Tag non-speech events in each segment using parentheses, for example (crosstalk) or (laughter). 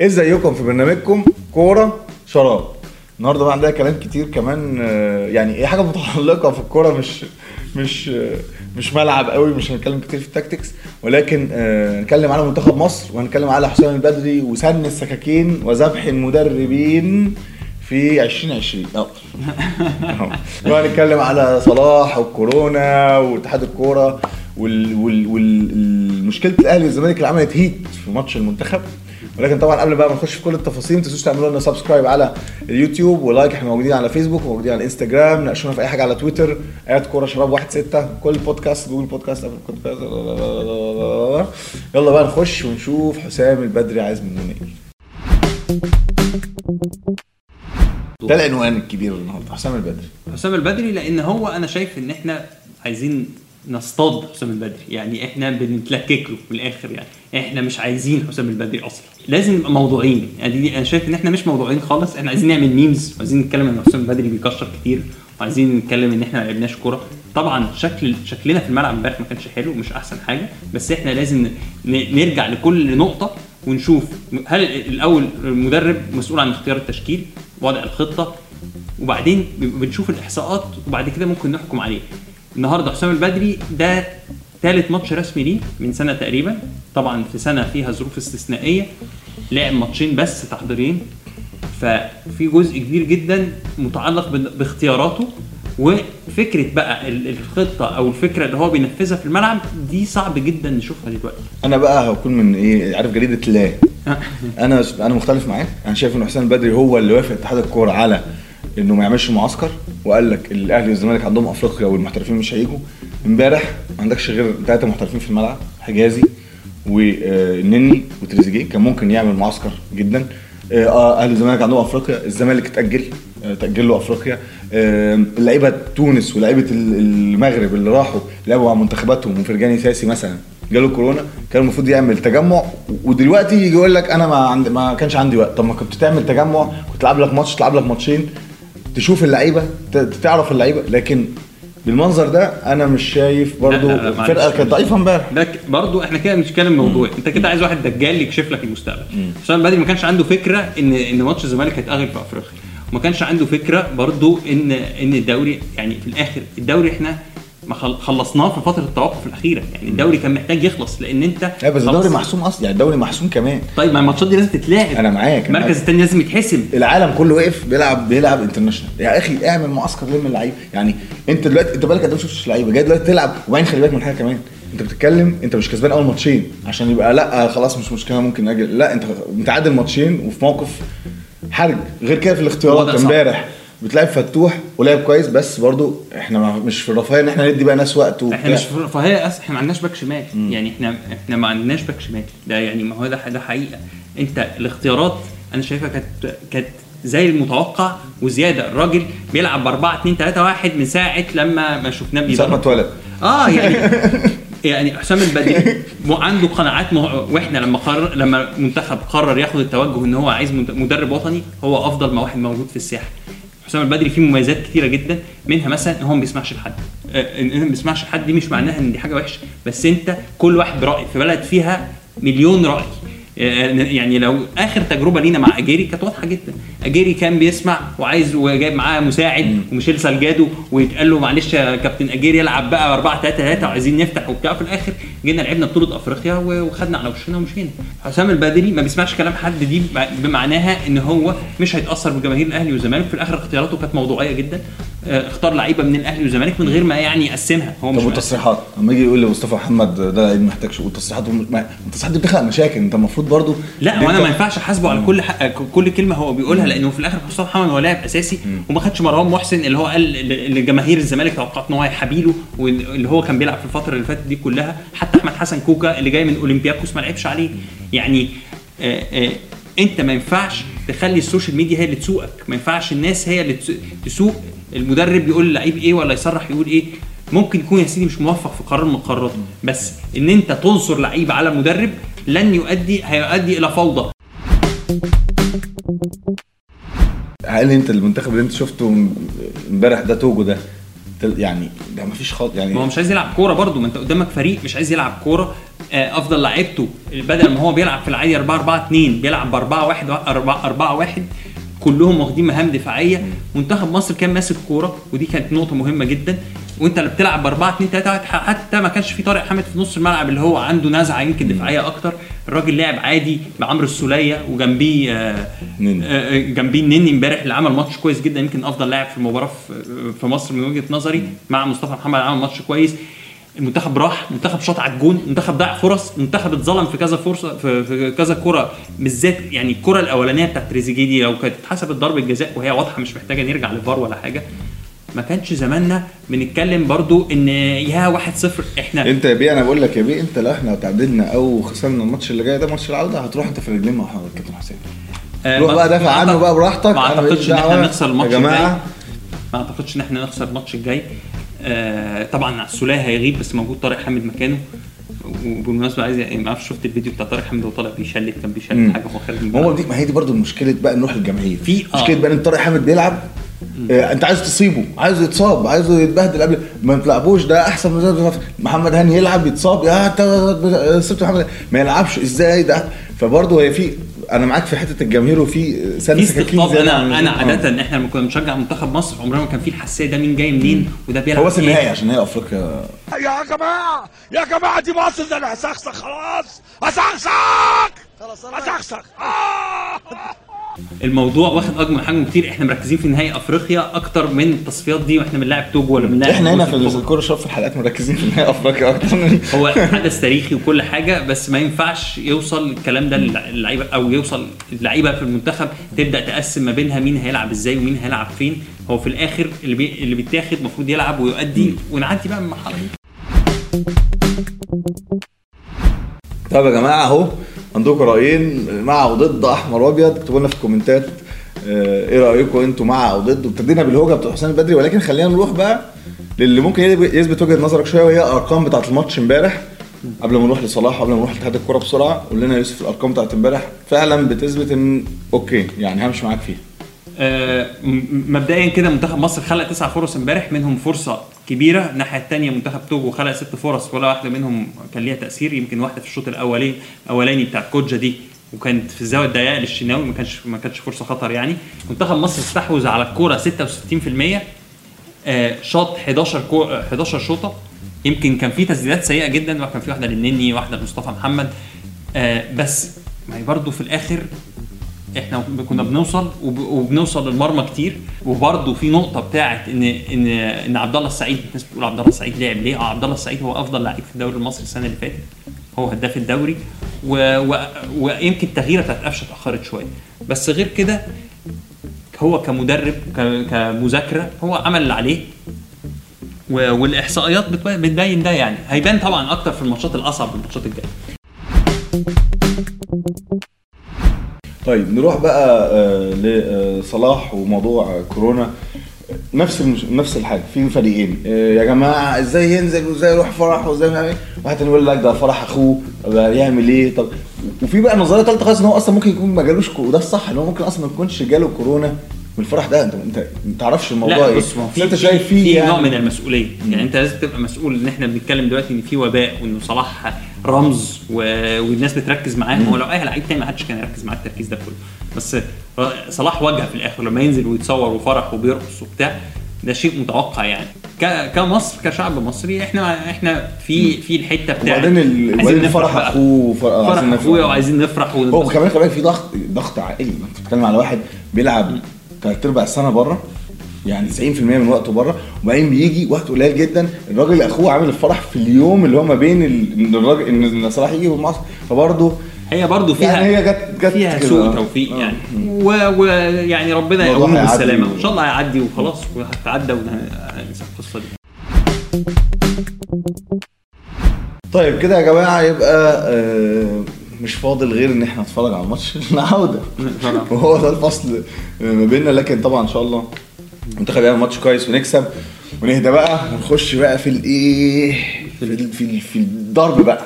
ازيكم في برنامجكم؟ كورة. شراب. النهارده بقى عندنا كلام كتير كمان آه، يعني إيه حاجة (laughs) متعلقة في الكورة؟ مش مش آه، مش ملعب قوي مش هنتكلم كتير في التاكتكس ولكن آه، هنتكلم على منتخب مصر وهنتكلم على حسام البدري وسن السكاكين وذبح المدربين في 2020 آه. وهنتكلم على صلاح والكورونا واتحاد الكورة وال وال والمشكلة الأهلي والزمالك اللي عملت هيت في ماتش المنتخب. ولكن طبعا قبل بقى ما نخش في كل التفاصيل ما تنسوش تعملوا لنا subscribe على اليوتيوب و like إحنا موجودين على فيسبوك وموجودين على انستجرام ناقشونا في أي حاجة على تويتر ايات كورة شباب واحد ستة كل podcast Google Podcasts Apple Podcasts يلا بقى نخش ونشوف حسام البدري عايز مننا إيه. ده العنوان الكبير النهارده حسام البدري. حسام البدري لأن هو أنا شايف إن إحنا عايزين نصطاد حسام البدري. يعني إحنا بنتلكك له من الآخر يعني. إحنا مش عايزين حسام البدري أصلا. لازم نبقى موضوعيين يعني أنا شايف إن إحنا مش موضوعيين خالص. إحنا عايزين نعمل ميمز وعايزين نتكلم إن حسام البدري بيكشر كتير وعايزين نتكلم إن إحنا ما لعبناش كورة. طبعا شكل شكلنا في الملعب امبارح ما كانش حلو مش أحسن حاجة. بس إحنا لازم نرجع لكل نقطة ونشوف هل الأول المدرب مسؤول عن اختيار التشكيل وضع الخطة وبعدين بنشوف الإحصاءات وبعد كده ممكن نحكم عليه. النهارده حسام البدري ده ثالث ماتش رسمي ليه من سنة تقريبا. طبعا في سنة فيها ظروف استثنائية لعب ماتشين بس تحضيرين ففي جزء كبير جدا متعلق باختياراته. وفكرة بقى ال- الخطة أو الفكرة اللي هو بينفذها في الملعب دي صعب جدا نشوفها دلوقتي. أنا بقى هكون من إيه عارف جريدة لا. أنا أنا مختلف معاك. أنا شايف إن حسام البدري هو اللي وافق اتحاد الكورة على إنه ما يعملش معسكر وقال لك الأهلي والزمالك عندهم أفريقيا والمحترفين مش هيجوا. إمبارح ما عندكش غير ثلاثة محترفين في الملعب حجازي ونني وتريزيجيه كان ممكن يعمل معسكر جدا. آه آه، أهلي والزمالك عندهم أفريقيا الزمالك اتاجل آه، تأجل له أفريقيا. آه، لعيبة تونس ولعيبة ال- المغرب اللي راحوا لعبوا مع منتخباتهم وفرجاني ساسي مثلا جاله كورونا كان المفروض يعمل تجمع. ودلوقتي يجي يقول لك أنا ما عند ما كانش عندي وقت. طب ما كنت تعمل تجمع كنت تلعب لك ماتش تلعب لك ماتشين. تشوف اللعيبة تعرف اللعيبة لكن بالمنظر ده أنا مش شايف برضو. الفرقة كانت ضعيفة امبارح. ده برضو إحنا كده بنتكلم موضوعي أنت كده عايز واحد دجال يكشف لك المستقبل. حسام بدري ما كانش عنده فكرة إن إن ماتش الزمالك هيتأهل في أفريقيا. وما كانش عنده فكرة برضو إن إن الدوري يعني في الآخر الدوري إحنا ما خل- خلصناه في فترة التوقف الأخيرة. يعني الدوري كان محتاج يخلص لأن أنت لا بس الدوري محسوم أصلا. يعني الدوري محسوم كمان. طيب ما الماتشات دي لازم تتلعب. أنا معاك، المركز. الثاني لازم يتحسم. العالم كله وقف بيلعب بيلعب international يا أخي اعمل معسكر لم اللعيبة. يعني أنت دلوقتي أنت بالك قد إيه ما شفتش لعيبة؟ جاي دلوقتي تلعب وبعدين خلي بالك من حاجة كمان. أنت بتتكلم أنت مش كسبان أول ماتشين عشان يبقى لأ خلاص مش مشكلة ممكن أجل. لأ أنت متعادل ماتشين وفي موقف حرج. غير كده في الاختيارات. امبارح بتلعب فتوح ولعب كويس بس برضو إحنا مش في الرفاهية ان إحنا ندي بقى ناس وقت وبتاع. إحنا مش في رفاهيه أس... إحنا ما عندناش باك شمال. يعني إحنا إحنا ما عندناش باك شمال. ده يعني ما هو ده ده حقيقة. انت الاختيارات أنا شايفها كانت كانت زي المتوقع وزيادة. الراجل بيلعب ب 4 2 3 1 من ساعة لما ما شفناه من ساعة ما اتولد. آه يعني (laughs) يعني حسام البدري عنده قناعات مه... وإحنا لما قرر لما منتخب قرر ياخد التوجه ان هو عايز مد- مدرب وطني هو أفضل ما واحد موجود في الساحة. حسام البدري فيه مميزات كتيرة جدا منها مثلا إن هو ما بيسمعش لحد. آه، ان ما بيسمعش لحد دي مش معناها إن دي حاجة وحشة بس أنت كل واحد برأي في بلد فيها مليون رأي. يعني لو آخر تجربة لينا مع أجيري كانت واضحة جدا. أجيري كان بيسمع وعايز وجايب معاه مساعد وميشيل سالجادو ويتقال له معلش يا كابتن أجيري العب بقى 4 3 3 وعايزين نفتح وبتاع. في الآخر جينا لعبنا بطولة أفريقيا وخدنا على وشنا ومشينا. حسام البدري ما بيسمعش كلام حد دي بم- بمعناها إن هو مش هيتأثر بجماهير الأهلي والزمالك. في الآخر اختياراته كانت موضوعية جدا. آه، اختار لعيبة من الأهلي والزمالك من غير ما يعني يقسمها. هو مش طب والتصريحات؟ لما يجي يقول لمصطفى محمد ده لعيب محتاج شو والتصريحات التصريحات دي بتخلق مشاكل. أنت المفروض برضو لا وأنا ما ينفعش أحاسبه على كل حق كل كلمة هو بيقولها لأنه في الآخر مصطفى محمد هو لاعب أساسي وما خدش مروان محسن اللي هو قال لجماهير الزمالك توقعت إن هو هيحابيله واللي هو كان بيلعب في الفترة اللي فاتت دي كلها. حتى أحمد حسن كوكا اللي جاي من أولمبياكوس ما لعبش عليه. يعني آه آه أنت ما ينفعش تخلي السوشيال ميديا هي اللي تسوقك. ما ينفعش الناس هي اللي تس- تسوق المدرب يقول اللعيب إيه ولا يصرح يقول إيه. ممكن يكون يا سيدي مش موفق في قرار من قراراته بس إن أنت تنصر لعيب على مدرب لن يؤدي هيؤدي إلى فوضى. هل أنت المنتخب اللي أنت شفته امبارح ده توجو ده يعني ده مفيش خالص يعني ما هو مش عايز يلعب كورة برضه ما أنت قدامك فريق مش عايز يلعب كورة. آه، أفضل لعيبته بدل ما هو بيلعب في العادي 4 4 2 بيلعب ب 4 1 4 4 1 كلهم واخدين مهام دفاعية. منتخب مصر كان ماسك كورة ودي كانت نقطة مهمة جدا. وانت اللي بتلعب ب 4 2 3 1 حتى ما كانش في طارق حامد في نص الملعب اللي هو عنده نزعة يمكن دفاعية أكتر. الراجل لعب عادي بعمرو السولية وجنبيه آه، نني. آه، جنبيه النني امبارح اللي عمل ماتش كويس جدا يمكن أفضل لاعب في المباراه في- مصر من وجهة نظري. مع مصطفى محمد عمل ماتش كويس. المنتخب راح منتخب شاط على الجون منتخب ضيع فرص منتخب اتظلم في كذا فرصة في, في كذا كرة بالذات يعني الكرة الأولانية بتاعت تريزيجيه دي لو كانت اتحسبت ضربة جزاء وهي واضحة مش محتاجة نرجع للفار ولا حاجة. ما كانش زماننا بنتكلم برضو إن يا 1-0 إحنا أنت يا بيه أنا بقول لك يا بيه أنت لو إحنا تعادلنا أو خسرنا الماتش اللي جاي ده ماتش العودة هتروح أنت في رجلين مع كابتن حسين آه، روح بقى دافع عنه بقى براحتك ما أعتقدش إن إحنا. نخسر الماتش يا جماعة الجاي ما أعتقدش إن إحنا نخسر الماتش الجاي آه طبعا السوليه هيغيب بس موجود طارق حامد مكانه وبالمناسبة عايز ما أعرفش شفت الفيديو بتاع طارق حامد وهو طالع بيشلت كان. بيشلت حاجة وهو خارج هو. دي ما هي دي برضه مشكلة بقى نروح الجماهير في- آه. مشكلة بقى إن طارق حامد بيلعب انت عايز تصيبه عايزه يتصاب عايزه يتبهدل قبل ما تلعبوش ده احسن من. محمد هاني يلعب يتصاب يا انت سبت محمد ما يلعبش إزاي؟ ده فبرضه هي في أنا معاك في حتة الجماهير وفي سنة في سكاكين أنا أنا اللزوم. عادة إحنا لما كنا بنشجع منتخب مصر عمرنا ما كان في الحساسية ده مين جاي منين وده بيلعب هو بس إيه. النهائي عشان هي أفريقيا. يا جماعة يا جماعة دي مصر ده أنا هسخسخ خلاص. هسخسخ هسخسخ آه! الموضوع واخد اكبر من حجمه كتير. إحنا مركزين في نهائي أفريقيا أكتر من التصفيات دي وإحنا بنلاعب توجو ولا بنلاعب إحنا هنا في. الكورة شوف في الحلقات مركزين في نهائي أفريقيا أكتر من (laughs) هو حدث تاريخي وكل حاجة بس ما ينفعش يوصل الكلام ده للعيبه أو يوصل اللعيبة في المنتخب تبدأ تقسم ما بينها مين هيلعب إزاي ومين هيلعب فين. هو في الآخر اللي بي... اللي بيتاخد المفروض يلعب ويؤدي ونعدي بقى من المرحلة دي. طب يا جماعة أهو. عندكم رأيين مع وضد أحمر وأبيض؟ اكتبوا لنا في الكومنتات آه، إيه رأيكم أنتوا مع أو ضد؟ ابتدينا بالهوجة بتاع حسام البدري. ولكن خلينا نروح بقى للي ممكن يثبت وجهة نظرك شوية وهي الأرقام بتاعه الماتش امبارح. قبل ما نروح لصلاح قبل ما نروح لاتحاد الكورة بسرعة قول لنا يوسف الأرقام بتاعه امبارح فعلا بتثبت إن أوكي يعني همشي معاك فيها. آه، مبدئيا كده منتخب مصر خلق تسع فرص امبارح منهم فرصة كبيرة الناحية الثانية منتخب توجو خلق ست فرص ولا واحدة منهم كان ليها تأثير. يمكن واحدة في الشوط الاولاني الأولاني بتاع كوجا دي وكانت في الزاوية الضيقة للشناوي ما كانش ما كانتش فرصة خطر يعني. منتخب مصر استحوذ على الكورة 66% آه، شاط 11 كو 11 شوطة. يمكن كان في تسديدات سيئة جدا وكان في واحدة للنني واحدة لمصطفى محمد. آه، بس ما هي برضه في الآخر إحنا كنا بنوصل وب- وبنوصل للمرمى كتير. وبرضه في نقطة بتاعت ان ان إن عبد الله السعيد الناس بتقول عبد الله السعيد لعب ليه؟ آه عبد الله السعيد هو أفضل لعيب في الدوري المصري السنة اللي فاتت. هو هداف الدوري. و... و... ويمكن التغييره بتاعت قفشة اتأخرت شوية. بس غير كده هو كمدرب ك... كمذاكرة هو عمل اللي عليه. و... والإحصائيات بتبين- بتبين ده يعني. هيبان طبعا أكتر في الماتشات الأصعب الماتشات الجاية. طيب نروح بقى آه، لصلاح وموضوع كورونا. نفس. نفس الحاجة في فريقين. آه، يا جماعة إزاي ينزل وإزاي يروح فرح وإزاي مش إيه؟ واحد يقول لك ده فرح أخوه يعمل إيه؟ طب وفي بقى نظرية ثالثه خالص إن هو أصلا ممكن يكون ما جالوش وده الصح إن هو ممكن أصلا ما يكونش جاله كورونا. من الفرح ده انت انت ما تعرفش الموضوع إيه. بص في انت شايف في فيه يعني. نوع من المسؤولية. يعني انت لازم تبقى مسؤول ان إحنا بنتكلم دلوقتي ان في وباء وإنه صلاح رمز و... والناس بتركز معاه. هو لو أي لعيب تاني ما حدش كان يركز معاه التركيز ده كله. بس صلاح وجه في الآخر لما ينزل ويتصور وفرح وبيرقص وبتاع ده شيء متوقع يعني. ك... كمصر كشعب مصري إحنا إحنا في في الحتة بتاعت وبعدين ال- عايزين وبعدين نفرح فرح. أخوه فرح. أخويا وعايزين نفرح هو. كمان كمان في ضغط ضغط عائلي. انت بتتكلم على واحد بيلعب ثلاث ارباع السنة بره يعني 90% من وقته بره وبعدين بيجي وقت قليل جدا الراجل أخوه عامل الفرح في اليوم اللي هو ما بين إن الراجل إن صلاح يجي ومصر فبرضه هي برضو فيها يعني هي جت- جت فيها. سوء توفيق آه. يعني. ويعني و... يعني ربنا يقوم بالسلامة. وان شاء الله هيعدي وخلاص وهتعدى وننسى القصة دي. طيب كده يا جماعة يبقى آه، مش فاضل غير إن إحنا نتفرج على الماتش (laughs) العوده وهو (laughs) ده الفصل ما بيننا لكن طبعا إن شاء الله المنتخب يعمل ماتش كويس ونكسب. ونهدى بقى ونخش بقى في الايه في ال- في ال- في الضرب بقى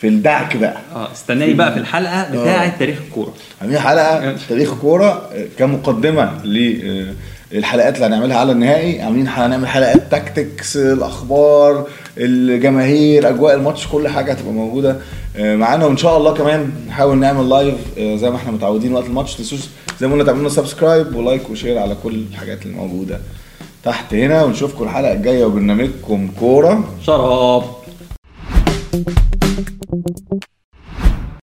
في الدعك بقى. آه استناني بقى في الحلقة بتاعة تاريخ الكورة. عاملين حلقة؟ تاريخ كوره آه، كمقدمة ل آه، الحلقات اللي هنعملها على النهائي. عاملين هنعمل حلقات تاكتكس الأخبار الجماهير أجواء الماتش كل حاجة هتبقى موجودة. آه، معانا وان شاء الله كمان نحاول نعمل live آه، زي ما إحنا متعودين وقت الماتش. تنسوش زي ما قلنا تعملوا subscribe و like و share على كل الحاجات اللي موجوده تحت هنا. ونشوفكم الحلقة الجاية وبرنامجكم كورة. شراب.